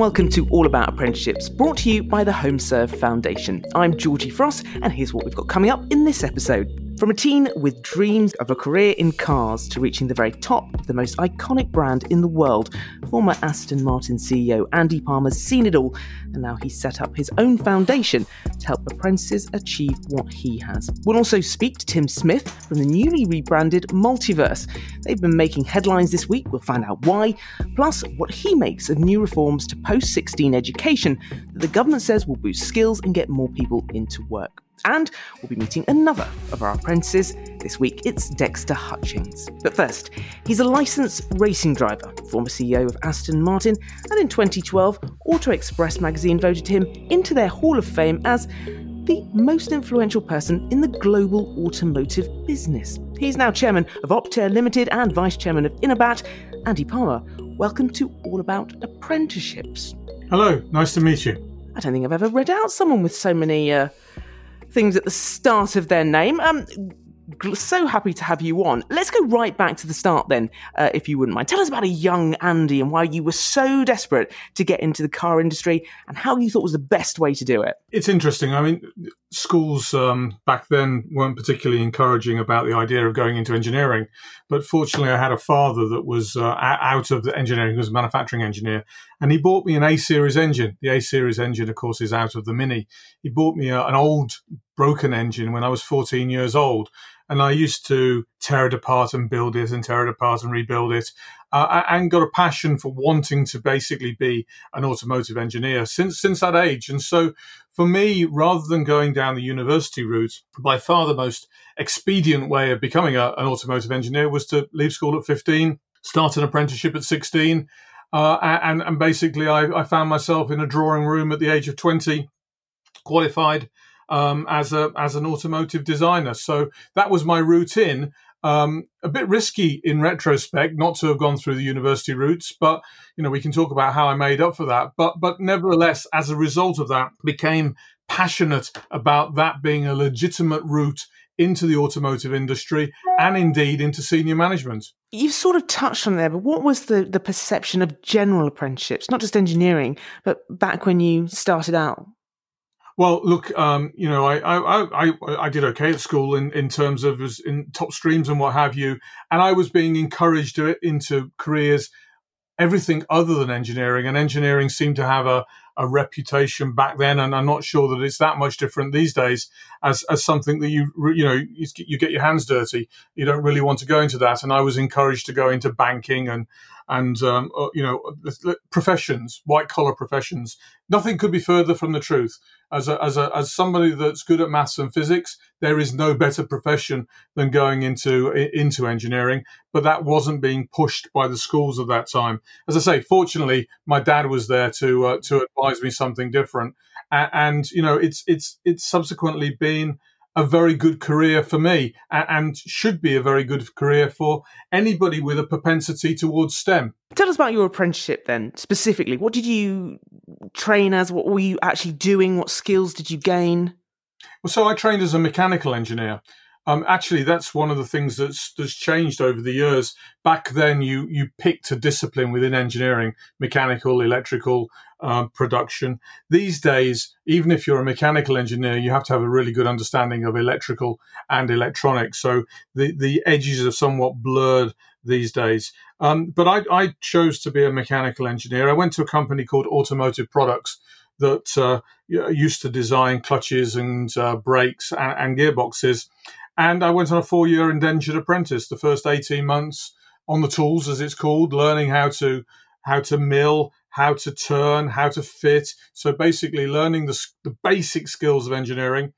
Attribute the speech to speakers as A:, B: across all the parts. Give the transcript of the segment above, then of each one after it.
A: welcome to All About Apprenticeships, brought to you by the HomeServe Foundation. I'm Georgie Frost, and here's what we've got coming up in this episode. From a teen with dreams of a career in cars to reaching the very top of the most iconic brand in the world, former Aston Martin CEO Andy Palmer's seen it all, and now he's set up his own foundation to help apprentices achieve what he has. We'll also speak to Tim Smith from the newly rebranded Multiverse. They've been making headlines this week, we'll find out why, plus what he makes of new reforms to post 16 education the government says will boost skills and get more people into work. And we'll be meeting another of our apprentices. This week it's Dexter Hutchings. But first, he's a licensed racing driver, former CEO of Aston Martin, and in 2012, Auto Express magazine voted him into their Hall of Fame as the most influential person in the global automotive business. He's now chairman of Optare Limited and vice chairman of Inobat. Andy Palmer, welcome to All About Apprenticeships.
B: Hello, nice to meet you.
A: I don't think I've ever read out someone with so many uh, things at the start of their name. Um, so happy to have you on. Let's go right back to the start then, uh, if you wouldn't mind. Tell us about a young Andy and why you were so desperate to get into the car industry and how you thought was the best way to do it.
B: It's interesting. I mean, schools um, back then weren't particularly encouraging about the idea of going into engineering, but fortunately, I had a father that was uh, out of the engineering, he was a manufacturing engineer, and he bought me an A series engine. The A series engine, of course, is out of the Mini. He bought me a, an old broken engine when I was 14 years old and I used to tear it apart and build it and tear it apart and rebuild it, uh, and got a passion for wanting to basically be an automotive engineer since since that age. And so, for me, rather than going down the university route, by far the most expedient way of becoming a, an automotive engineer was to leave school at 15, start an apprenticeship at 16. Uh, and, and basically, I, I found myself in a drawing room at the age of 20, qualified, um, as a as an automotive designer. So that was my route in. Um, a bit risky in retrospect not to have gone through the university routes, but you know we can talk about how I made up for that. But but nevertheless, as a result of that, became passionate about that being a legitimate route into the automotive industry and indeed into senior management.
A: You've sort of touched on there, but what was the, the perception of general apprenticeships, not just engineering, but back when you started out?
B: Well, look, um, you know, I, I, I, I did okay at school in, in terms of was in top streams and what have you, and I was being encouraged into careers, everything other than engineering, and engineering seemed to have a, a reputation back then, and I'm not sure that it's that much different these days as as something that you you know you, get your hands dirty. You don't really want to go into that, and I was encouraged to go into banking and and um, uh, you know professions, white collar professions. Nothing could be further from the truth. As a, as a, as somebody that's good at maths and physics, there is no better profession than going into into engineering. But that wasn't being pushed by the schools at that time. As I say, fortunately, my dad was there to uh, to advise me something different, and, and you know it's it's it's subsequently been a very good career for me and should be a very good career for anybody with a propensity towards STEM.
A: Tell us about your apprenticeship then, specifically. What did you train as? What were you actually doing? What skills did you gain?
B: Well, so I trained as a mechanical engineer. Um, actually, that's one of the things that's, that's changed over the years. Back then, you you picked a discipline within engineering, mechanical, electrical, um, production. These days, even if you're a mechanical engineer, you have to have a really good understanding of electrical and electronics. So the the edges are somewhat blurred these days. Um, but I, I chose to be a mechanical engineer. I went to a company called Automotive Products that uh, used to design clutches and uh, brakes and, and gearboxes and I went on a four year indentured apprentice, the first 18 months on the tools, as it's called, learning how to, how to mill, how to turn, how to fit. So basically learning the, the basic skills of engineering.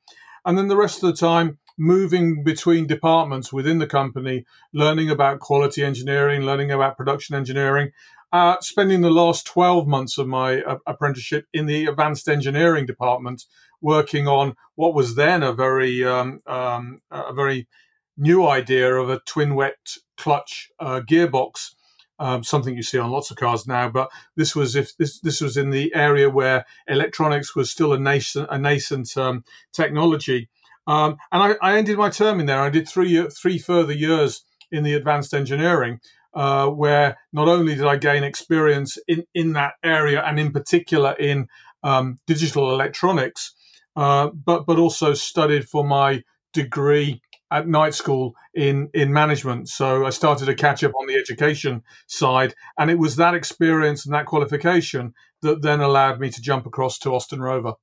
B: And then the rest of the time, moving between departments within the company, learning about quality engineering, learning about production engineering, uh, spending the last 12 months of my uh, apprenticeship in the advanced engineering department, working on what was then a very um, um, a very new idea of a twin wet clutch uh, gearbox. Um, something you see on lots of cars now, but this was if this this was in the area where electronics was still a nascent a nascent um, technology, um, and I, I, ended my term in there. I did three three further years in the advanced engineering, uh, where not only did I gain experience in, in that area and in particular in um, digital electronics, uh, but but also studied for my degree at night school in in management. So I started to catch up on the education side, and it was that experience and that qualification that then allowed me to jump across to Austin Rover.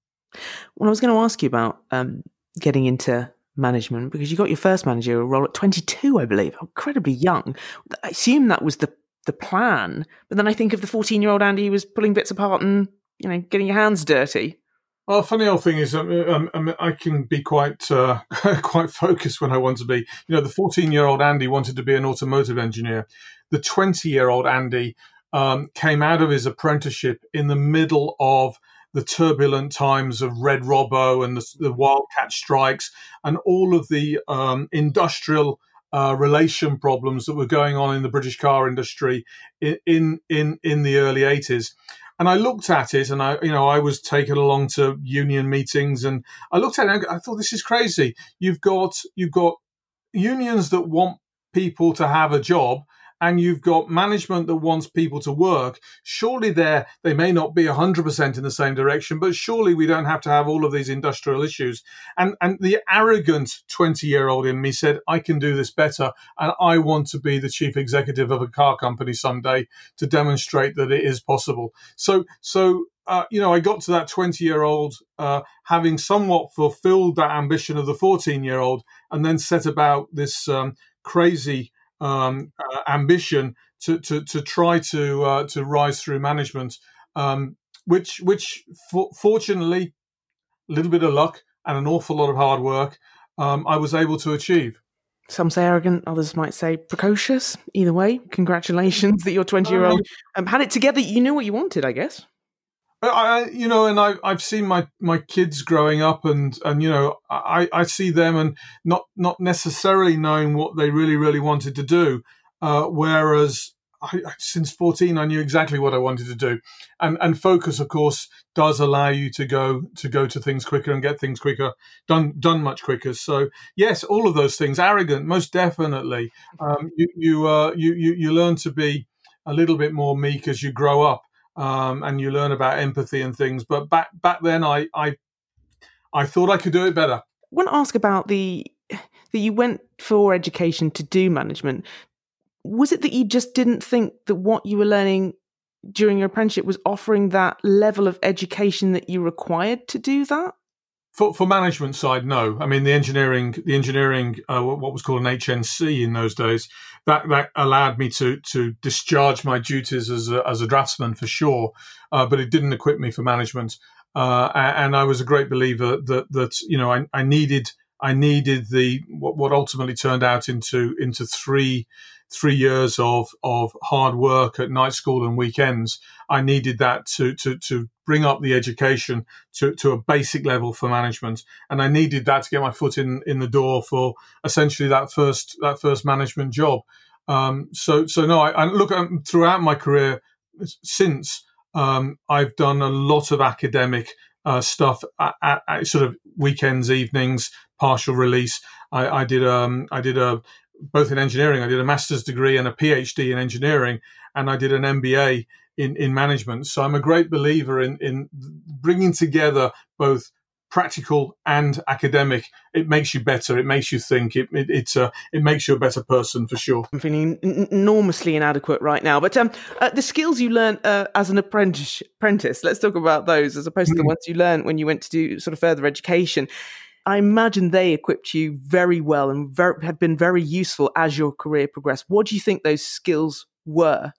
A: Well, I was going to ask you about um, getting into management because you got your first managerial role at 22, I believe, incredibly young. I assume that was the the plan, but then I think of the 14 year old Andy who was pulling bits apart and you know getting your hands dirty.
B: Well, funny old thing is, um, um, um I can be quite uh, quite focused when I want to be. You know, the 14 year old Andy wanted to be an automotive engineer. The 20 year old Andy um, came out of his apprenticeship in the middle of the turbulent times of Red Robbo and the, the Wildcat strikes and all of the um, industrial uh, relation problems that were going on in the British car industry in in in, in the early 80s. And I looked at it, and I, you know, I was taken along to union meetings, and I looked at it. and I thought, this is crazy. You've got you've got unions that want people to have a job, and you've got management that wants people to work, surely there they may not be 100% in the same direction, but surely we don't have to have all of these industrial issues. And, and the arrogant 20 year old in me said, I can do this better. And I want to be the chief executive of a car company someday to demonstrate that it is possible. So, so, uh, you know, I got to that 20 year old uh, having somewhat fulfilled that ambition of the 14 year old and then set about this um, crazy um, uh, ambition to, to, to try to uh, to rise through management, um, which which for, fortunately, a little bit of luck and an awful lot of hard work, um, I was able to achieve.
A: Some say arrogant, others might say precocious. Either way, congratulations that your twenty-year-old um, had it together. You knew what you wanted, I guess.
B: I, you know, and I, I've seen my, my kids growing up, and, and you know, I, I see them and not not necessarily knowing what they really really wanted to do. Uh, whereas I, since fourteen, I knew exactly what I wanted to do, and and focus, of course, does allow you to go to go to things quicker and get things quicker done done much quicker. So yes, all of those things, arrogant, most definitely. Um, you you, uh, you you you learn to be a little bit more meek as you grow up um, and you learn about empathy and things. But back back then, I I I thought I could do it better. I
A: want to ask about the that you went for education to do management. Was it that you just didn't think that what you were learning during your apprenticeship was offering that level of education that you required to do that?
B: For, for management side, no. I mean, the engineering, the engineering, uh, what was called an HNC in those days, that that allowed me to to discharge my duties as a, as a draftsman for sure, uh, but it didn't equip me for management. Uh, and I was a great believer that that you know I, I needed I needed the what, what ultimately turned out into into three three years of of hard work at night school and weekends. I needed that to to to bring up the education to, to a basic level for management, and I needed that to get my foot in in the door for essentially that first that first management job. Um, so so no, I, I look um, throughout my career since um, I've done a lot of academic uh, stuff at, at, at, sort of weekends, evenings, partial release. I, I did um I did a both in engineering. I did a master's degree and a PhD in engineering, and I did an MBA in, in management. So I'm a great believer in, in bringing together both practical and academic. It makes you better. It makes you think. It it it's a, it makes you a better person for sure.
A: I'm feeling enormously inadequate right now. But um, uh, the skills you learned uh, as an apprentice, apprentice. Let's talk about those as opposed to the hmm. ones you learned when you went to do sort of further education. I imagine they equipped you very well and very, have been very useful as your career progressed. What do you think those skills were?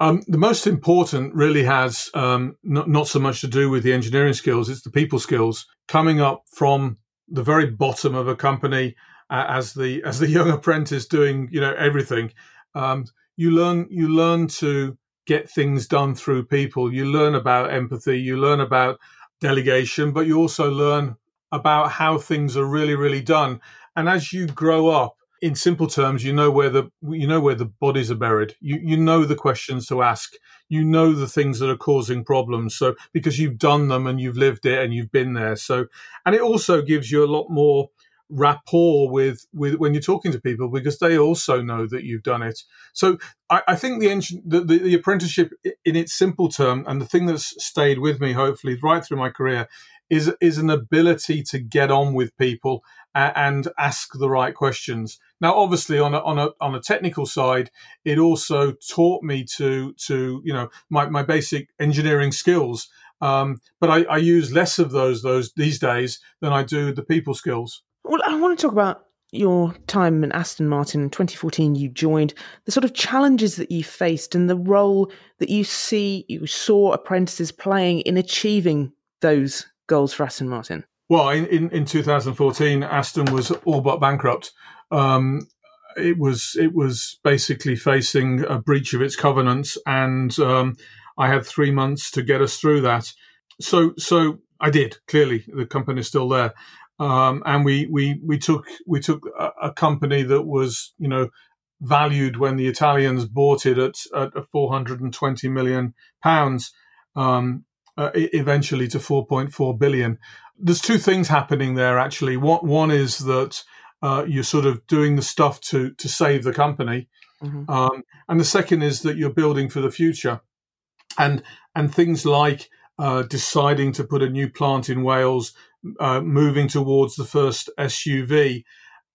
B: Um, the most important really has um, not, not so much to do with the engineering skills, it's the people skills coming up from the very bottom of a company uh, as the as the young apprentice doing you know everything. Um, you learn you learn to get things done through people. You learn about empathy. You learn about delegation, but you also learn about how things are really, really done. And as you grow up, in simple terms, you know where the you know where the bodies are buried. You you know the questions to ask. You know the things that are causing problems. So because you've done them and you've lived it and you've been there. So and it also gives you a lot more rapport with with when you're talking to people because they also know that you've done it. So I, I think the, engine, the, the the apprenticeship in its simple term and the thing that's stayed with me hopefully right through my career is is an ability to get on with people and, ask the right questions. Now, obviously, on a, on a on a technical side, it also taught me to to you know my, my basic engineering skills. Um, but I, I use less of those those these days than I do the people skills.
A: Well, I want to talk about your time in Aston Martin in 2014. You joined the sort of challenges that you faced and the role that you see you saw apprentices playing in achieving those goals for Aston Martin.
B: Well, in, in, in 2014, Aston was all but bankrupt. Um, it was it was basically facing a breach of its covenants, and um, I had three months to get us through that. So so I did. Clearly, the company is still there, um, and we we we took we took a, a, company that was you know valued when the Italians bought it at at 420 million pounds. Um, uh, eventually to 4.4 billion. There's two things happening there actually. One, one is that uh, you're sort of doing the stuff to to save the company, mm-hmm. um, and the second is that you're building for the future, and and things like uh, deciding to put a new plant in Wales, uh, moving towards the first SUV,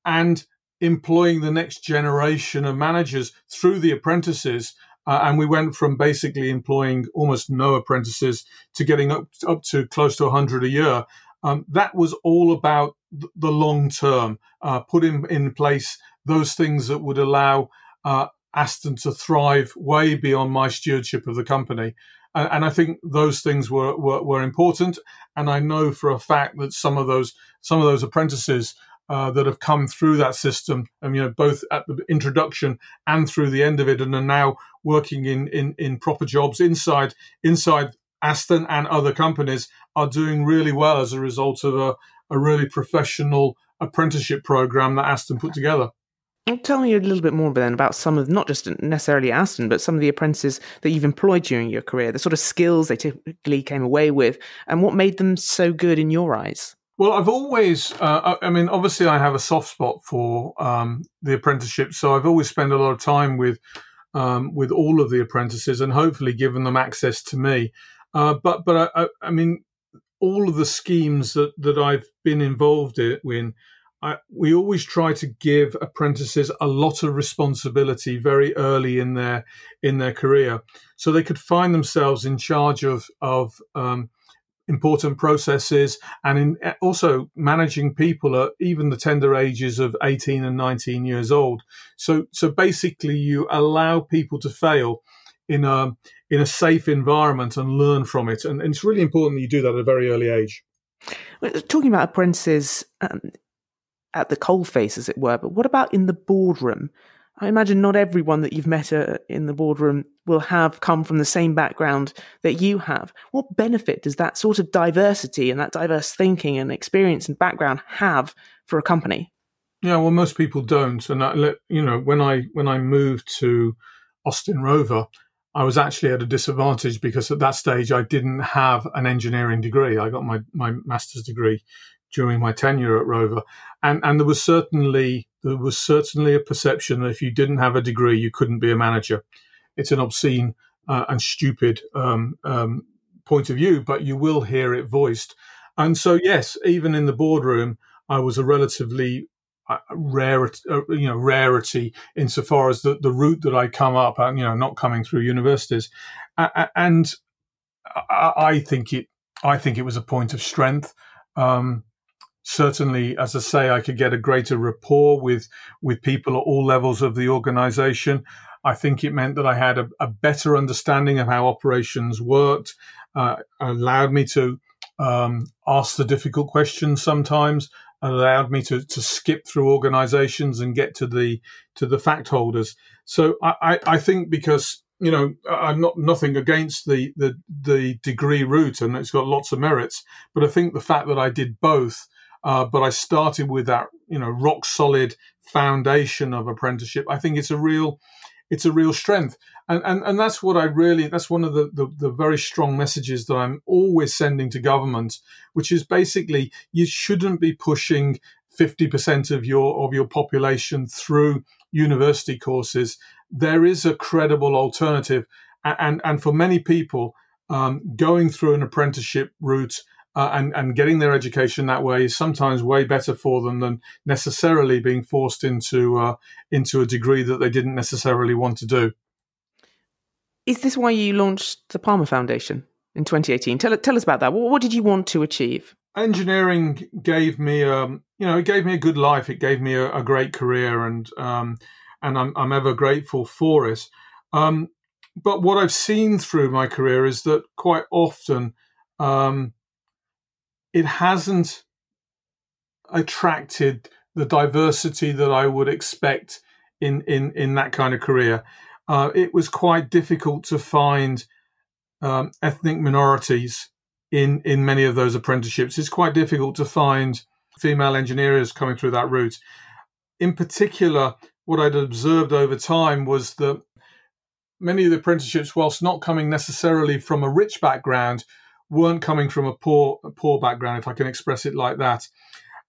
B: and employing the next generation of managers through the apprentices. Uh, and we went from basically employing almost no apprentices to getting up up to close to 100 a year. Um, that was all about the long term, uh, put in, place those things that would allow uh, Aston to thrive way beyond my stewardship of the company. And, and I think those things were, were, were, important. And I know for a fact that some of those, some of those apprentices uh, that have come through that system, and you know, both at the introduction and through the end of it, and are now working in, in, in proper jobs inside inside Aston and other companies are doing really well as a result of a, a really professional apprenticeship program that Aston put together.
A: Tell me a little bit more then about some of not just necessarily Aston, but some of the apprentices that you've employed during your career, the sort of skills they typically came away with, and what made them so good in your eyes.
B: Well, I've always, uh, I mean, obviously, I have a soft spot for um, the apprenticeship, so I've always spent a lot of time with um, with all of the apprentices, and hopefully given them access to me. Uh, but but I, I, I, mean, all of the schemes that, that I've been involved in, I, we always try to give apprentices a lot of responsibility very early in their in their career, so they could find themselves in charge of of um, important processes and in also managing people at even the tender ages of 18 and 19 years old. So so basically, you allow people to fail in a in a safe environment and learn from it. And, and it's really important that you do that at a very early age.
A: Talking about apprentices um, at the coalface, as it were, but what about in the boardroom? I imagine not everyone that you've met uh, in the boardroom will have come from the same background that you have. What benefit does that sort of diversity and that diverse thinking and experience and background have for a company?
B: Yeah, well, most people don't. And I, you know, when I when I moved to Austin Rover, I was actually at a disadvantage because at that stage I didn't have an engineering degree. I got my, my master's degree during my tenure at Rover, and and there was certainly there was certainly a perception that if you didn't have a degree, you couldn't be a manager. It's an obscene uh, and stupid um, um, point of view, but you will hear it voiced. And so, yes, even in the boardroom, I was a relatively rarity, uh, you know, rarity insofar as the, the route that I come up, and you know, not coming through universities, and I think it, I think it was a point of strength. Um, certainly, as I say, I could get a greater rapport with with people at all levels of the organisation. I think it meant that I had a, a better understanding of how operations worked, uh, allowed me to um, ask the difficult questions sometimes, allowed me to, to skip through organizations and get to the to the fact holders. So I, I think because you know I'm not nothing against the, the the degree route and it's got lots of merits, but I think the fact that I did both, uh, but I started with that you know rock solid foundation of apprenticeship. I think it's a real it's a real strength. And, and, and that's what I really, that's one of the, the, the, very strong messages that I'm always sending to government, which is basically you shouldn't be pushing 50% of your of your population through university courses, there is a credible alternative. And, and for many people, um, going through an apprenticeship route uh, and, and getting their education that way is sometimes way better for them than necessarily being forced into uh, into a degree that they didn't necessarily want to do.
A: Is this why you launched the Palmer Foundation in 2018? Tell, tell us about that. What, what did you want to achieve?
B: Engineering gave me, um, you know, it gave me a good life. It gave me a, a great career, and um, and I'm, I'm ever grateful for it. Um, but what I've seen through my career is that quite often um, it hasn't attracted the diversity that I would expect in in in that kind of career. Uh, it was quite difficult to find um, ethnic minorities in in many of those apprenticeships. It's quite difficult to find female engineers coming through that route. In particular, what I'd observed over time was that many of the apprenticeships, whilst not coming necessarily from a rich background, weren't coming from a poor a poor background, if I can express it like that.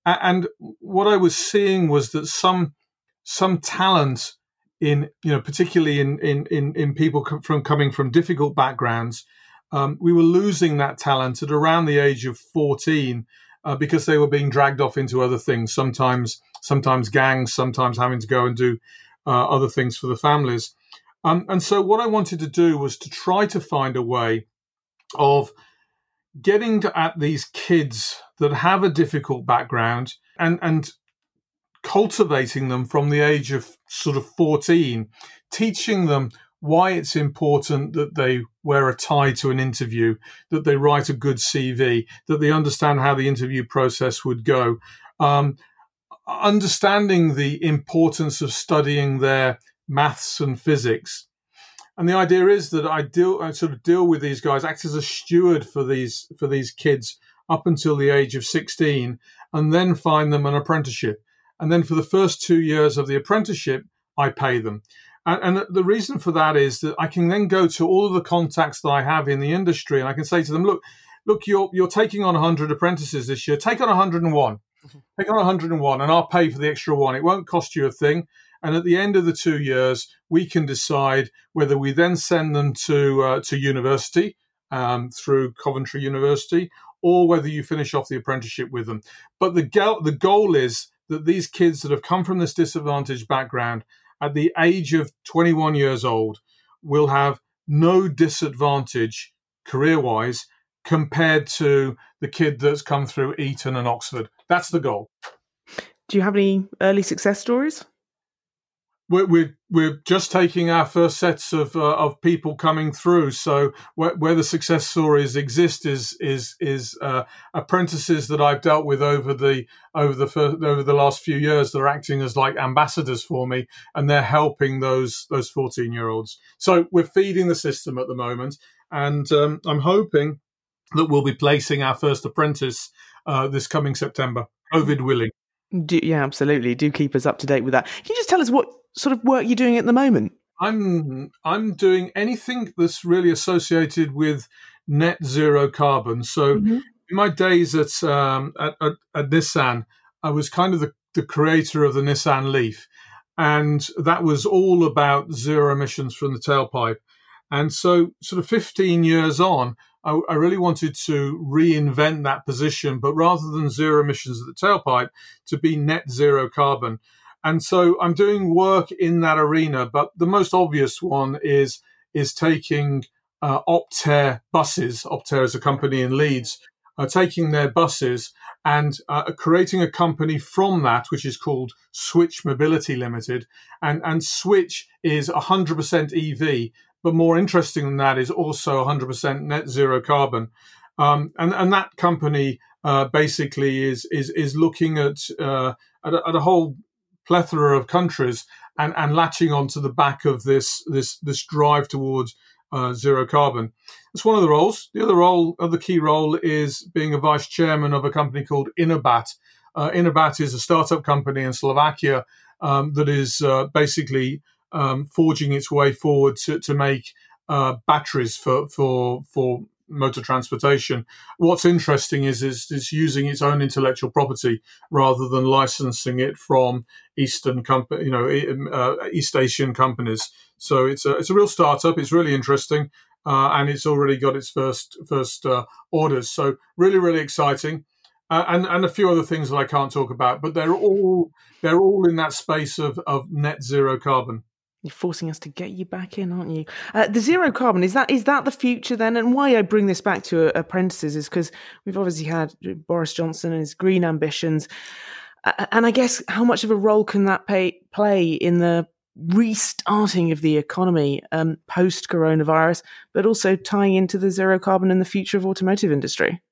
B: And what I was seeing was that some some talent in you know particularly in in in, in people from coming from difficult backgrounds, um, we were losing that talent at around the age of fourteen uh, because they were being dragged off into other things. Sometimes sometimes gangs, sometimes having to go and do uh, other things for the families. Um, and so what I wanted to do was to try to find a way of getting to, at these kids that have a difficult background and and cultivating them from the age of sort of 14 teaching them why it's important that they wear a tie to an interview that they write a good cv that they understand how the interview process would go. Um, understanding the importance of studying their maths and physics and the idea is that I deal, I sort of deal with these guys, act as a steward for these for these kids up until the age of sixteen, and then find them an apprenticeship. And then for the first two years of the apprenticeship, I pay them. And, and the reason for that is that I can then go to all of the contacts that I have in the industry, and I can say to them, "Look, look, you're you're taking on 100 apprentices this year. Take on 101. Mm-hmm. Take on 101, and I'll pay for the extra one. It won't cost you a thing." And at the end of the two years, we can decide whether we then send them to uh, to university um, through Coventry University, or whether you finish off the apprenticeship with them. But the go- the goal is that these kids that have come from this disadvantaged background at the age of 21 years old will have no disadvantage career wise compared to the kid that's come through Eton and Oxford. That's the goal.
A: Do you have any early success stories?
B: We're, we're, we're just taking our first sets of uh, of people coming through. So where, where, the success stories exist is is is uh, apprentices that I've dealt with over the over the first, over the last few years that are acting as like ambassadors for me, and they're helping those those fourteen year olds. So we're feeding the system at the moment, and um, I'm hoping that we'll be placing our first apprentice uh, this coming September, COVID willing.
A: Do, yeah, absolutely. Do keep us up to date with that. Can you just tell us what sort of work you're doing at the moment?
B: I'm I'm doing anything that's really associated with net zero carbon. So mm-hmm. in my days at, um, at, at, at Nissan, I was kind of the, the creator of the Nissan Leaf, and that was all about zero emissions from the tailpipe. And so, sort of 15 years on, I, I, really wanted to reinvent that position, but rather than zero emissions at the tailpipe, to be net zero carbon. And so I'm doing work in that arena, but the most obvious one is is taking uh, Optare buses. Optare is a company in Leeds, uh, taking their buses and uh, creating a company from that, which is called Switch Mobility Limited. And, and Switch is 100% EV, but more interesting than that is also 100% net zero carbon. Um, and, and that company uh, basically is, is, is looking at, uh, at, a, at a whole plethora of countries and, and latching onto the back of this this this drive towards uh, zero carbon. That's one of the roles. The other role, other key role, is being a vice chairman of a company called Inobat. Uh, is a startup company in Slovakia um, that is uh, basically um, forging its way forward to, to make uh, batteries for for for motor transportation. What's interesting is, is is using its own intellectual property rather than licensing it from Eastern company, you know, uh, East Asian companies. So it's a it's a real startup. It's really interesting, uh, and it's already got its first first uh, orders. So really really exciting. Uh, and and a few other things that I can't talk about, but they're all they're all in that space of, of net zero carbon.
A: You're forcing us to get you back in, aren't you? Uh, the zero carbon is that is that the future then? And why I bring this back to uh, apprentices is because we've obviously had Boris Johnson and his green ambitions, uh, and I guess how much of a role can that pay, play in the restarting of the economy um, post coronavirus, but also tying into the zero carbon and the future of automotive industry?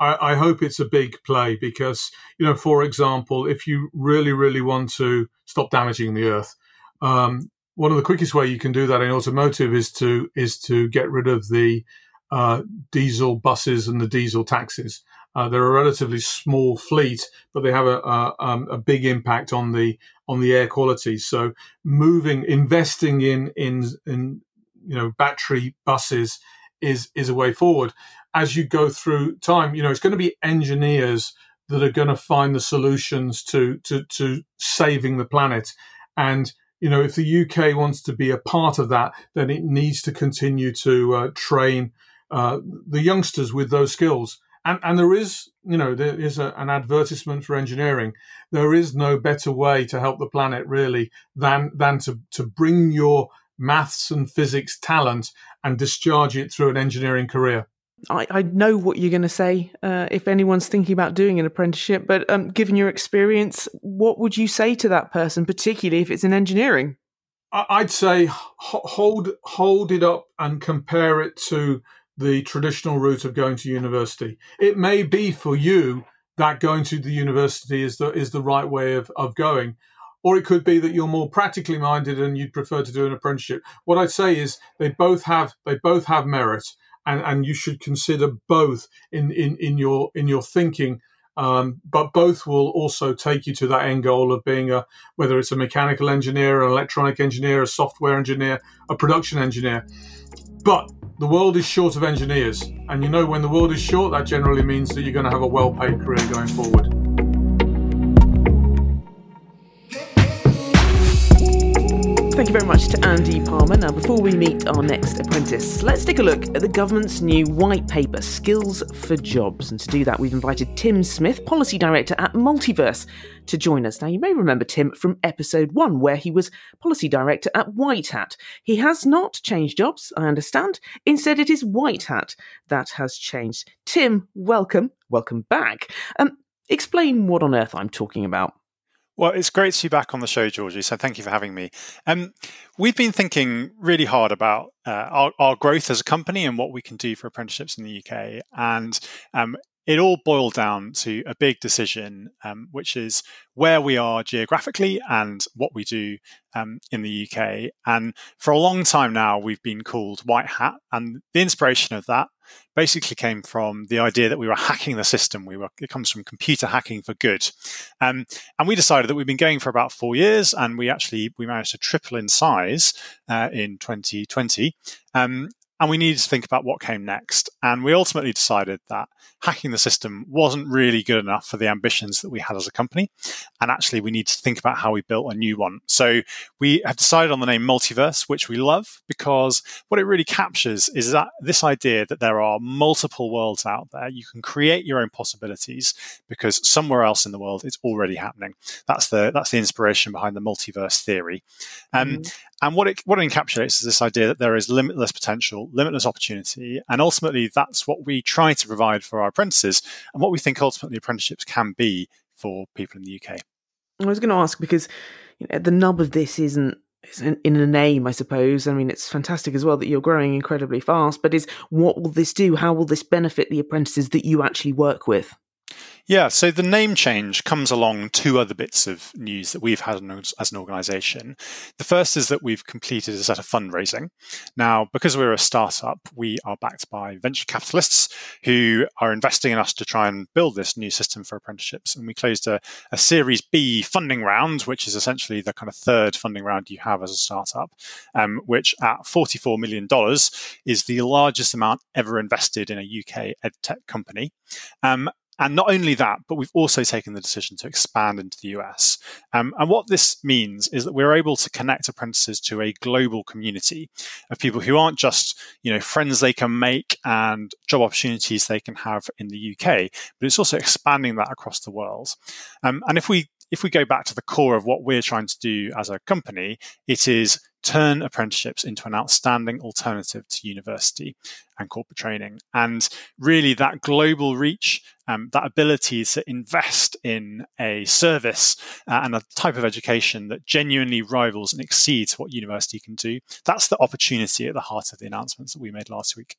B: I, I, hope it's a big play because, you know, for example, if you really, really want to stop damaging the earth, um, one of the quickest way you can do that in automotive is to is to get rid of the uh, diesel buses and the diesel taxis. Uh, they're a relatively small fleet, but they have a, a, um, a, big impact on the on the air quality. So, moving, investing in in in you know battery buses is is a way forward. As you go through time, you know it's going to be engineers that are going to find the solutions to to to saving the planet and you know, if the UK wants to be a part of that, then it needs to continue to uh, train uh, the youngsters with those skills. And, and there is, you know, there is a, an advertisement for engineering. There is no better way to help the planet really than than to to bring your maths and physics talent and discharge it through an engineering career.
A: I, I know what you're going to say uh, if anyone's thinking about doing an apprenticeship, but um, given your experience, what would you say to that person, particularly if it's in engineering?
B: I'd say hold hold it up and compare it to the traditional route of going to university. It may be for you that going to the university is the is the right way of, of going. Or it could be that you're more practically minded and you'd prefer to do an apprenticeship. What I'd say is they both have they both have merit and, and you should consider both in, in, in your in your thinking. Um, but both will also take you to that end goal of being a whether it's a mechanical engineer, an electronic engineer, a software engineer, a production engineer. But the world is short of engineers, and you know when the world is short, that generally means that you're going to have a well-paid career going forward.
A: Thank you very much to Andy Palmer. Now, before we meet our next apprentice, let's take a look at the government's new white paper, Skills for Jobs. And to do that, we've invited Tim Smith, Policy Director at Multiverse, to join us. Now, you may remember Tim from episode one, where he was Policy Director at White Hat. He has not changed jobs, I understand. Instead, it is White Hat that has changed. Tim, welcome. Welcome back. Um, explain what on earth I'm talking about.
C: Well, it's great to be back on the show, Georgie. So thank you for having me. Um, we've been thinking really hard about uh, our, our, growth as a company and what we can do for apprenticeships in the UK. And um, it all boiled down to a big decision, um, which is where we are geographically and what we do um, in the UK. And for a long time now, we've been called White Hat. And the inspiration of that basically came from the idea that we were hacking the system. We were, it comes from computer hacking for good. Um, and we decided that we've been going for about four years and we actually, we managed to triple in size uh, in 2020. Um, and we needed to think about what came next. And we ultimately decided that hacking the system wasn't really good enough for the ambitions that we had as a company. And actually, we need to think about how we built a new one. So we have decided on the name Multiverse, which we love because what it really captures is that this idea that there are multiple worlds out there. You can create your own possibilities because somewhere else in the world it's already happening. That's the that's the inspiration behind the multiverse theory. Um, mm-hmm. And what it what it encapsulates is this idea that there is limitless potential, limitless opportunity, and ultimately that's what we try to provide for our apprentices, and what we think ultimately apprenticeships can be for people in the UK.
A: I was going to ask because you know, the nub of this isn't in a name, I suppose. I mean, it's fantastic as well that you're growing incredibly fast, but is what will this do? How will this benefit the apprentices that you actually work with?
C: Yeah, so the name change comes along two other bits of news that we've had as an organization. The first is that we've completed a set of fundraising. Now, because we're a startup, we are backed by venture capitalists who are investing in us to try and build this new system for apprenticeships. And we closed a, a Series B funding round, which is essentially the kind of third funding round you have as a startup, um, which at $44 million is the largest amount ever invested in a UK edtech company. Um, and not only that, but we've also taken the decision to expand into the US. Um, and what this means is that we're able to connect apprentices to a global community of people who aren't just, you know, friends they can make and job opportunities they can have in the UK, but it's also expanding that across the world. Um, and if we if we go back to the core of what we're trying to do as a company, it is turn apprenticeships into an outstanding alternative to university and corporate training. And really, that global reach, um, that ability to invest in a service uh, and a type of education that genuinely rivals and exceeds what university can do, that's the opportunity at the heart of the announcements that we made last week.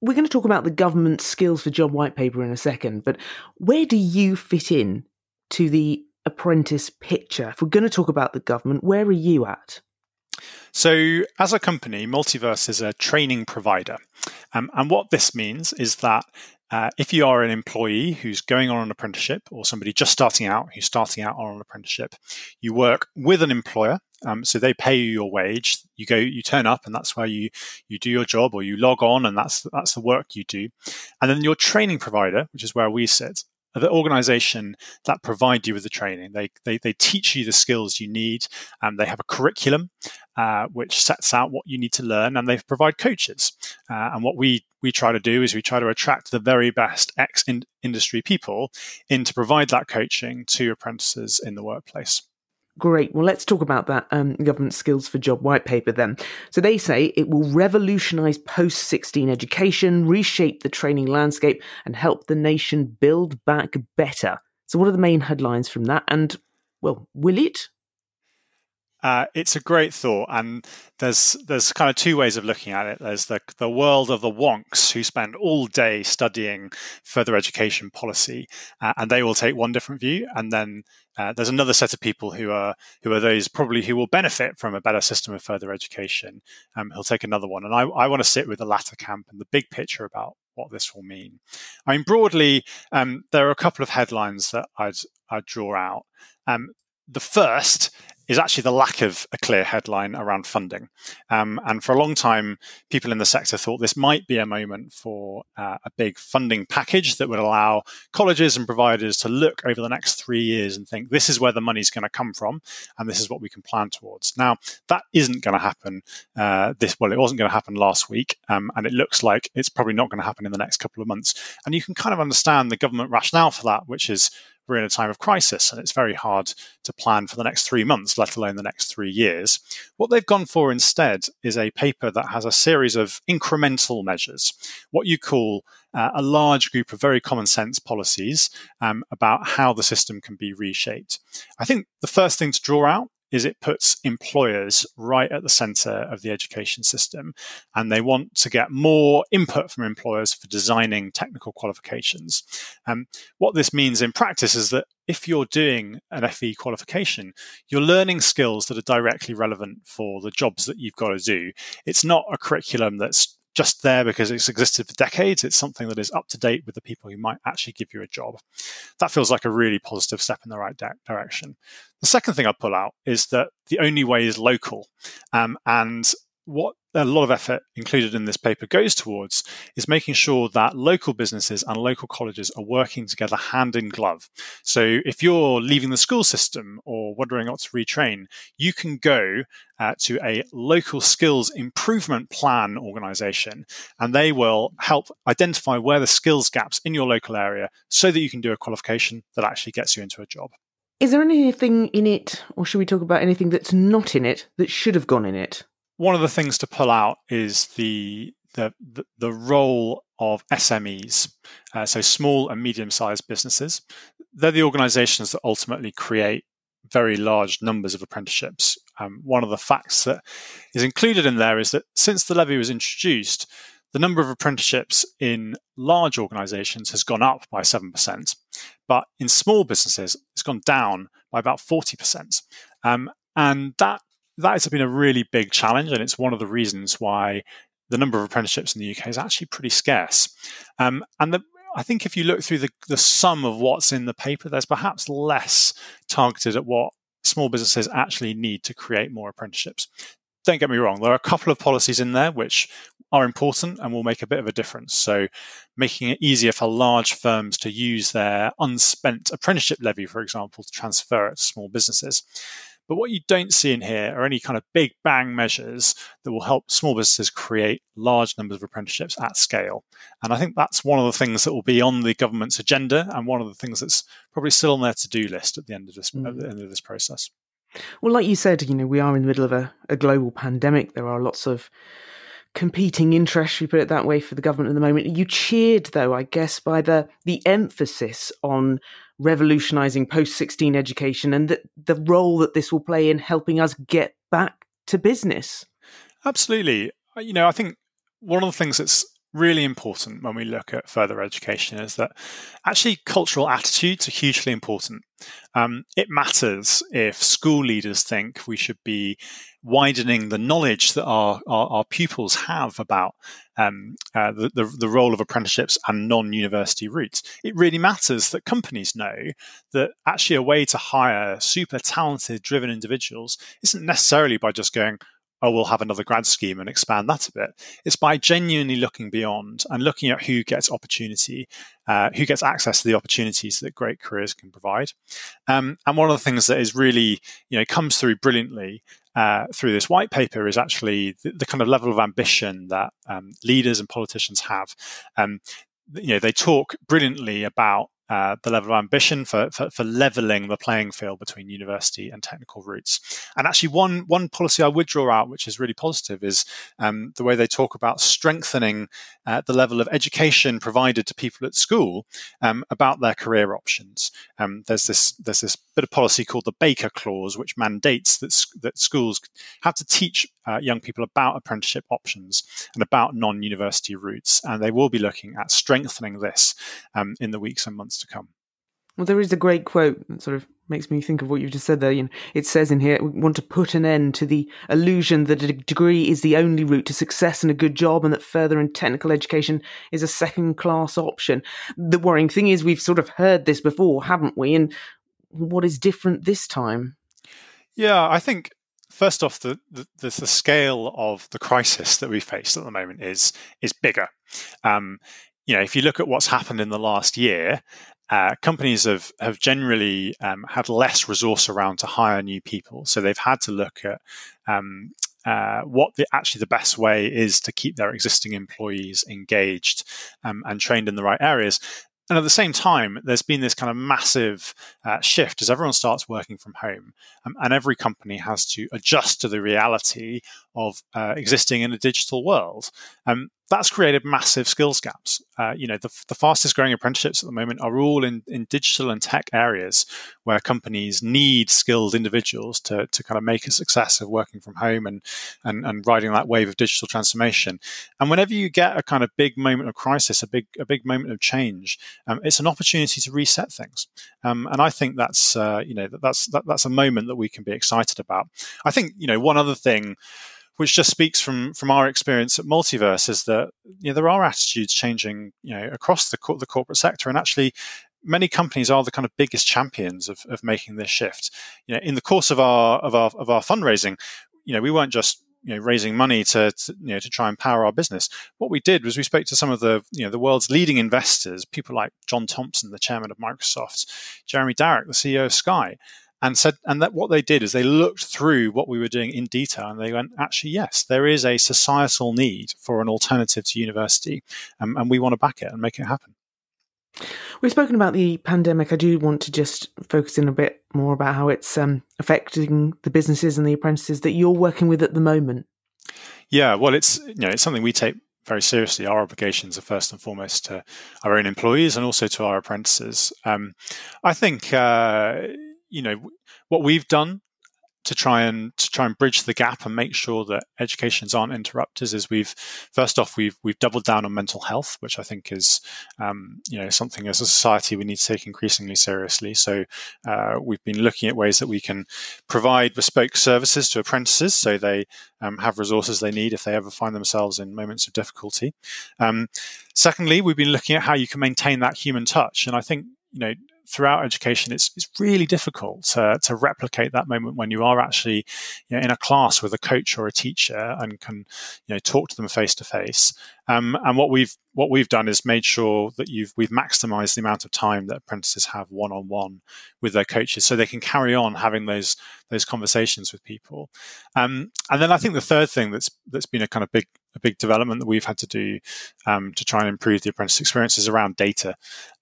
A: We're going to talk about the government skills for job white paper in a second, but where do you fit in to the apprentice picture? If we're going to talk about the government, where are you at?
C: So, as a company, Multiverse is a training provider. Um, and what this means is that uh, if you are an employee who's going on an apprenticeship or somebody just starting out who's starting out on an apprenticeship, you work with an employer. Um, so they pay you your wage. You go, you turn up, and that's where you you do your job, or you log on, and that's that's the work you do. And then your training provider, which is where we sit, the organization that provide you with the training. They, they, they teach you the skills you need, and they have a curriculum uh, which sets out what you need to learn, and they provide coaches. Uh, and what we we try to do is we try to attract the very best ex industry people in to provide that coaching to apprentices in the workplace.
A: Great. Well, let's talk about that um, government skills for job white paper then. So they say it will revolutionise post 16 education, reshape the training landscape, and help the nation build back better. So, what are the main headlines from that? And, well, will it?
C: Uh, it's a great thought, and there's there's kind of two ways of looking at it. There's the the world of the wonks who spend all day studying further education policy, uh, and they will take one different view. And then uh, there's another set of people who are who are those probably who will benefit from a better system of further education. Um, who'll take another one, and I, I want to sit with the latter camp and the big picture about what this will mean. I mean, broadly, um, there are a couple of headlines that I'd I'd draw out. Um, the first is actually the lack of a clear headline around funding. Um, and for a long time, people in the sector thought this might be a moment for uh, a big funding package that would allow colleges and providers to look over the next three years and think this is where the money's going to come from, and this is what we can plan towards. Now, that isn't going to happen. Uh, this well, it wasn't going to happen last week, um, and it looks like it's probably not going to happen in the next couple of months. And you can kind of understand the government rationale for that, which is we're in a time of crisis and it's very hard to plan for the next three months, let alone the next three years. What they've gone for instead is a paper that has a series of incremental measures, what you call uh, a large group of very common sense policies um, about how the system can be reshaped. I think the first thing to draw out is it puts employers right at the center of the education system. And they want to get more input from employers for designing technical qualifications. Um, what this means in practice is that if you're doing an FE qualification, you're learning skills that are directly relevant for the jobs that you've got to do. It's not a curriculum that's just there because it's existed for decades. It's something that is up to date with the people who might actually give you a job. That feels like a really positive step in the right direction. The second thing I pull out is that the only way is local. Um, and what a lot of effort included in this paper goes towards is making sure that local businesses and local colleges are working together hand in glove. So if you're leaving the school system or wondering what to retrain, you can go uh, to a local skills improvement plan organization and they will help identify where the skills gaps in your local area so that you can do a qualification that actually gets you into a job.
A: Is there anything in it, or should we talk about anything that's not in it that should have gone in it?
C: One of the things to pull out is the the the, role of SMEs, uh, so small and medium sized businesses. They're the organisations that ultimately create very large numbers of apprenticeships. Um, one of the facts that is included in there is that since the levy was introduced, the number of apprenticeships in large organizations has gone up by 7%, but in small businesses, it's gone down by about 40%. Um, and that that has been a really big challenge, and it's one of the reasons why the number of apprenticeships in the UK is actually pretty scarce. Um, and the, I think if you look through the, the sum of what's in the paper, there's perhaps less targeted at what small businesses actually need to create more apprenticeships. Don't get me wrong, there are a couple of policies in there which are important and will make a bit of a difference. So, making it easier for large firms to use their unspent apprenticeship levy, for example, to transfer it to small businesses. But what you don't see in here are any kind of big bang measures that will help small businesses create large numbers of apprenticeships at scale. And I think that's one of the things that will be on the government's agenda and one of the things that's probably still on their to-do list at the end of this mm. at the end of this process.
A: Well, like you said, you know, we are in the middle of a, a global pandemic. There are lots of competing interests, if we put it that way, for the government at the moment. You cheered, though, I guess, by the the emphasis on revolutionizing post 16 education and the, the role that this will play in helping us get back to business.
C: Absolutely. You know, I think one of the things that's really important when we look at further education is that actually cultural attitudes are hugely important. Um, it matters if school leaders think we should be widening the knowledge that our, our, our pupils have about um, uh, the, the, the, role of apprenticeships and non university routes. It really matters that companies know that actually a way to hire super talented, driven individuals isn't necessarily by just going, oh, we'll have another grad scheme and expand that a bit. It's by genuinely looking beyond and looking at who gets opportunity, uh, who gets access to the opportunities that great careers can provide. Um, and one of the things that is really, you know, comes through brilliantly uh, through this white paper is actually the, the, kind of level of ambition that um, leaders and politicians have. Um, you know, they talk brilliantly about uh, the level of ambition for, for, for, leveling the playing field between university and technical routes. And actually, one, one policy I would draw out, which is really positive, is um, the way they talk about strengthening uh, the level of education provided to people at school um, about their career options. Um, there's this there's this bit of policy called the Baker Clause, which mandates that, that schools have to teach uh, young people about apprenticeship options and about non-university routes, and they will be looking at strengthening this um, in the weeks and months to come.
A: Well, there is a great quote that sort of makes me think of what you've just said there. You know, it says in here, we want to put an end to the illusion that a degree is the only route to success and a good job, and that further and technical education is a second class option. The worrying thing is, we've sort of heard this before, haven't we? And what is different this time?
C: Yeah, I think first off, the, the, the scale of the crisis that we face at the moment is is bigger. Um, you know, if you look at what's happened in the last year, uh, companies have have generally um, had less resource around to hire new people, so they've had to look at um, uh, what the, actually the best way is to keep their existing employees engaged um, and trained in the right areas. And at the same time, there's been this kind of massive uh, shift as everyone starts working from home, um, and every company has to adjust to the reality of uh, existing in a digital world. Um, that's created massive skills gaps. Uh, you know, the, the, fastest growing apprenticeships at the moment are all in, in digital and tech areas where companies need skilled individuals to, to kind of make a success of working from home and, and, and riding that wave of digital transformation. And whenever you get a kind of big moment of crisis, a big, a big moment of change, um, it's an opportunity to reset things. Um, and I think that's, uh, you know, that's, that, that's a moment that we can be excited about. I think, you know, one other thing which just speaks from from our experience at Multiverse is that you know, there are attitudes changing you know across the the corporate sector, and actually many companies are the kind of biggest champions of, of making this shift. You know, in the course of our of our of our fundraising, you know, we weren't just you know raising money to, to, you know to try and power our business. What we did was we spoke to some of the you know the world's leading investors, people like John Thompson, the chairman of Microsoft, Jeremy Darroch, the CEO of Sky, and said and that what they did is they looked through what we were doing in detail and they went actually yes there is a societal need for an alternative to university um, and we want to back it and make it happen
A: We've spoken about the pandemic. I do want to just focus in a bit more about how it's um, affecting the businesses and the apprentices that you're working with at the moment.
C: Yeah, well, it's you know it's something we take very seriously. Our obligations are first and foremost to our own employees and also to our apprentices. Um, I think uh, you know what we've done to try and to try and bridge the gap and make sure that educations aren't interrupters is we've first off we've we've doubled down on mental health, which I think is um, you know something as a society we need to take increasingly seriously. So uh, we've been looking at ways that we can provide bespoke services to apprentices so they um, have resources they need if they ever find themselves in moments of difficulty. Um, secondly, we've been looking at how you can maintain that human touch, and I think you know throughout education, it's, it's really difficult to, to replicate that moment when you are actually you know, in a class with a coach or a teacher and can you know talk to them face to face. Um, and what we've what we've done is made sure that you've we've maximized the amount of time that apprentices have one on one with their coaches, so they can carry on having those those conversations with people. Um, and then I think the third thing that's that's been a kind of big a big development that we've had to do um, to try and improve the apprentice experience is around data,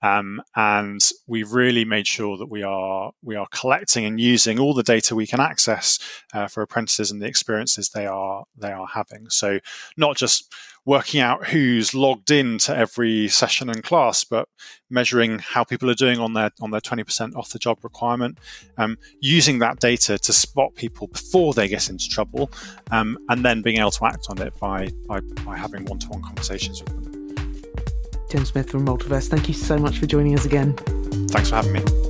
C: um, and we've really made sure that we are we are collecting and using all the data we can access uh, for apprentices and the experiences they are they are having. So not just working out who's logged in to every session and class, but measuring how people are doing on their on their 20% off the job requirement, um, using that data to spot people before they get into trouble, um, and then being able to act on it by by, by having one-to-one conversations with them.
A: Tim Smith from Multiverse, thank you so much for joining us again.
C: Thanks for having me.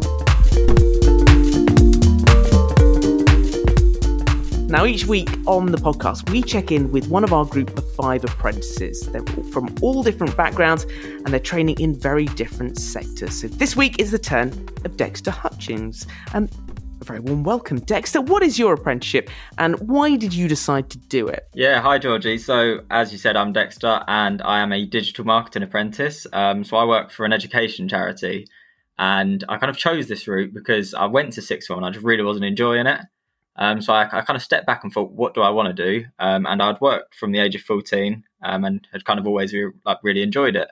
A: Now, each week on the podcast, we check in with one of our group of five apprentices. They're from all different backgrounds and they're training in very different sectors. So, this week is the turn of Dexter Hutchings. And a very warm welcome. Dexter, what is your apprenticeship and why did you decide to do it?
D: Yeah, hi Georgie. So, as you said, I'm Dexter and I am a digital marketing apprentice. Um, so, I work for an education charity and I kind of chose this route because I went to sixth form and I just really wasn't enjoying it. Um, so I, I, kind of stepped back and thought, what do I want to do? Um, and I'd worked from the age of 14 um, and had kind of always re- like really enjoyed it.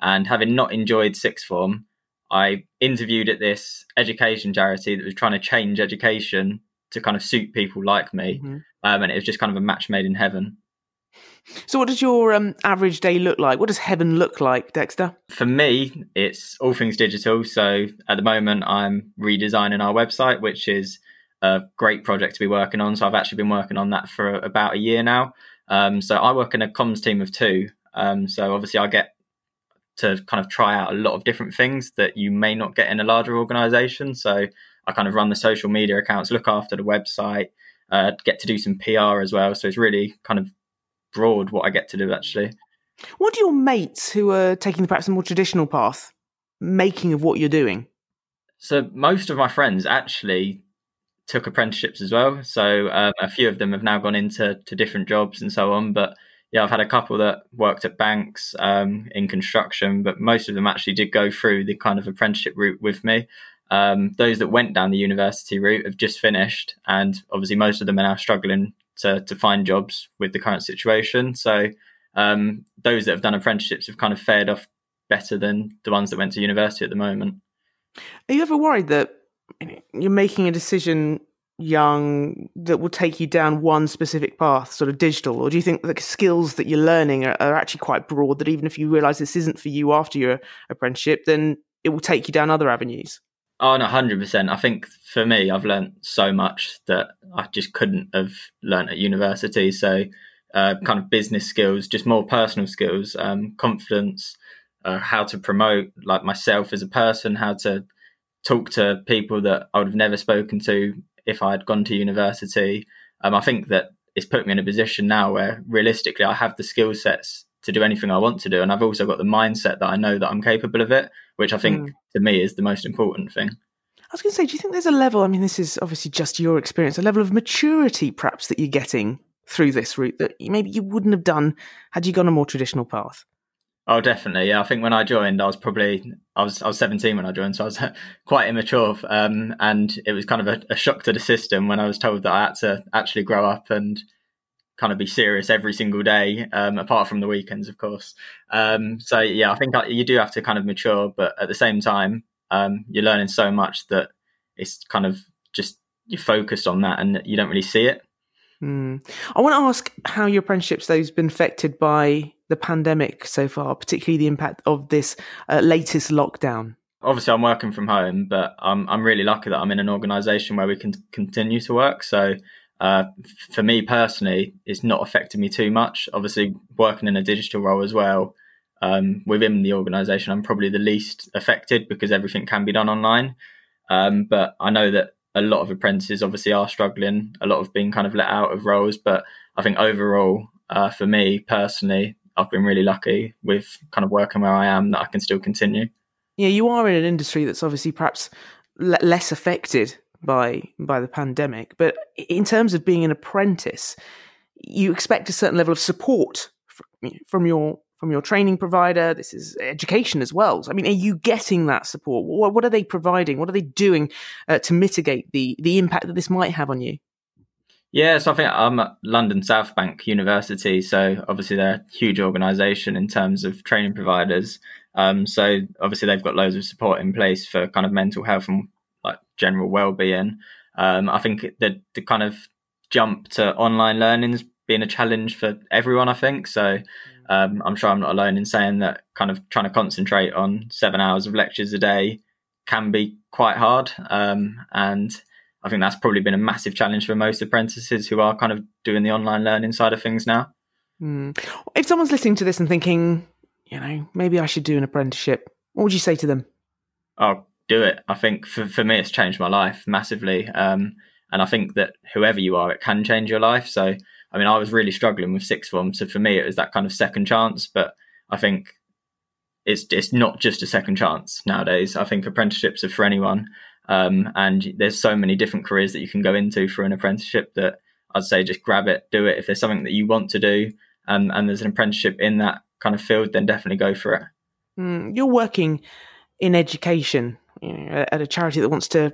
D: And having not enjoyed sixth form, I interviewed at this education charity that was trying to change education to kind of suit people like me. Mm-hmm. Um, and it was just kind of a match made in heaven.
A: So, what does your um, average day look like? What does heaven look like, Dexter?
D: For me, it's all things digital. So, at the moment, I'm redesigning our website, which is a great project to be working on. So I've actually been working on that for about a year now. Um, so I work in a comms team of two. Um, so obviously I get to kind of try out a lot of different things that you may not get in a larger organization. So I kind of run the social media accounts, look after the website, uh, get to do some PR as well. So it's really kind of broad what I get to do actually.
A: What do your mates who are taking perhaps a more traditional path making of what you're doing?
D: So most of my friends actually took apprenticeships as well. So um, a few of them have now gone into to different jobs and so on. But yeah, I've had a couple that worked at banks um, in construction, but most of them actually did go through the kind of apprenticeship route with me. Um, those that went down the university route have just finished, and obviously most of them are now struggling to to find jobs with the current situation. So um, those that have done apprenticeships have kind of fared off better than the ones that went to university at the moment.
A: Are you ever worried that you're making a decision young that will take you down one specific path, sort of digital? Or do you think the skills that you're learning are, are actually quite broad that even if you realize this isn't for you after your apprenticeship, then it will take you down other avenues?
D: Oh, no, 100%. I think for me, I've learned so much that I just couldn't have learned at university. So, uh, kind of business skills, just more personal skills, um, confidence, uh, how to promote like myself as a person, how to talk to people that I would have never spoken to if I had gone to university. Um, I think that it's put me in a position now where realistically I have the skill sets to do anything I want to do. And I've also got the mindset that I know that I'm capable of it, which I think mm. to me is the most important thing.
A: I was going to say, do you think there's a level? I mean, this is obviously just your experience, a level of maturity perhaps that you're getting through this route that maybe you wouldn't have done had you gone a more traditional path?
D: Oh, definitely. Yeah, I think when I joined, I was probably I was I was 17 when I joined, so I was quite immature, um, and it was kind of a, a, shock to the system when I was told that I had to actually grow up and kind of be serious every single day, um, apart from the weekends, of course. Um, so yeah, I think you do have to kind of mature, but at the same time, um, you're learning so much that it's kind of just you're focused on that, and you don't really see it.
A: Mm. I want to ask how your apprenticeships those been affected by the pandemic so far, particularly the impact of this uh, latest lockdown?
D: Obviously, I'm working from home, but I'm I'm really lucky that I'm in an organisation where we can continue to work. So uh, for me personally, it's not affected me too much. Obviously, working in a digital role as well um, within the organisation, I'm probably the least affected because everything can be done online. Um, but I know that a lot of apprentices obviously are struggling. A lot of being kind of let out of roles, but I think overall, uh, for me personally, I've been really lucky with kind of working where I am that I can still continue.
A: Yeah, you are in an industry that's obviously perhaps l- less affected by by the pandemic. But in terms of being an apprentice, you expect a certain level of support from your from your training provider. This is education as well. So, I mean, are you getting that support? What, what are they providing? What are they doing uh, to mitigate the the impact that this might have on you?
D: Yeah, so I think I'm at London South Bank University, so obviously they're a huge organisation in terms of training providers. Um, so obviously they've got loads of support in place for kind of mental health and like general well-being. Um, I think the the kind of jump to online learning has been a challenge for everyone. I think so. Um, I'm sure I'm not alone in saying that kind of trying to concentrate on seven hours of lectures a day can be quite hard. Um, and I think that's probably been a massive challenge for most apprentices who are kind of doing the online learning side of things now.
A: Mm. If someone's listening to this and thinking, you know, maybe I should do an apprenticeship, what would you say to them?
D: Oh, do it. I think for, for me, it's changed my life massively. Um, and I think that whoever you are, it can change your life. So, I mean, I was really struggling with sixth form. So for me, it was that kind of second chance. But I think it's, it's not just a second chance nowadays. I think apprenticeships are for anyone. Um, and there's so many different careers that you can go into for an apprenticeship that I'd say just grab it, do it. If there's something that you want to do um, and there's an apprenticeship in that kind of field, then definitely go for it.
A: Mm, you're working in education you know, at a charity that wants to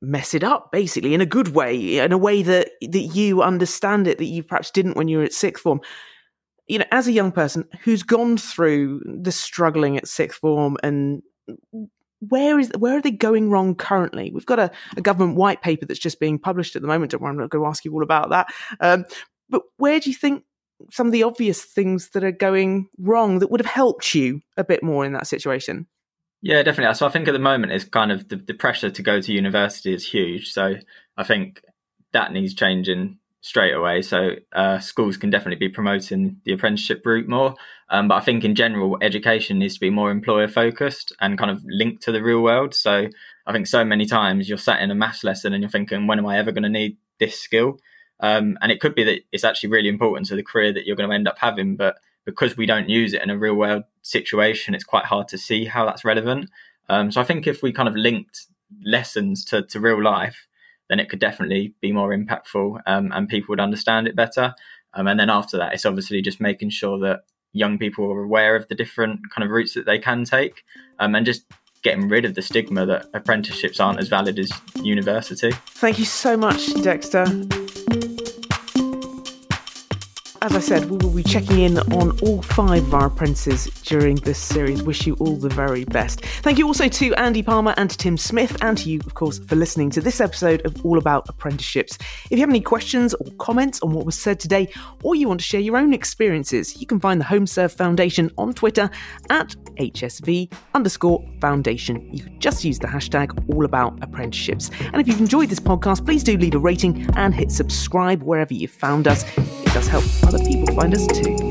A: mess it up basically in a good way in a way that that you understand it that you perhaps didn't when you were at sixth form you know as a young person who's gone through the struggling at sixth form and where is where are they going wrong currently we've got a, a government white paper that's just being published at the moment don't worry i'm not going to ask you all about that um, but where do you think some of the obvious things that are going wrong that would have helped you a bit more in that situation
D: yeah, definitely. So I think at the moment it's kind of the, the pressure to go to university is huge. So I think that needs changing straight away. So uh, schools can definitely be promoting the apprenticeship route more. Um, but I think in general, education needs to be more employer focused and kind of linked to the real world. So I think so many times you're sat in a maths lesson and you're thinking, when am I ever going to need this skill? Um, and it could be that it's actually really important to the career that you're going to end up having, but because we don't use it in a real world situation, it's quite hard to see how that's relevant. Um, so I think if we kind of linked lessons to, to real life, then it could definitely be more impactful um, and people would understand it better. Um, and then after that, it's obviously just making sure that young people are aware of the different kind of routes that they can take um, and just getting rid of the stigma that apprenticeships aren't as valid as university.
A: Thank you so much, Dexter as I said, we will be checking in on all five of our apprentices during this series. Wish you all the very best. Thank you also to Andy Palmer and Tim Smith, and to you, of course, for listening to this episode of All About Apprenticeships. If you have any questions or comments on what was said today, or you want to share your own experiences, you can find the HomeServe Foundation on Twitter at HSV underscore foundation. You can just use the hashtag All About Apprenticeships. And if you've enjoyed this podcast, please do leave a rating and hit subscribe wherever you found us. It does help other people find us too.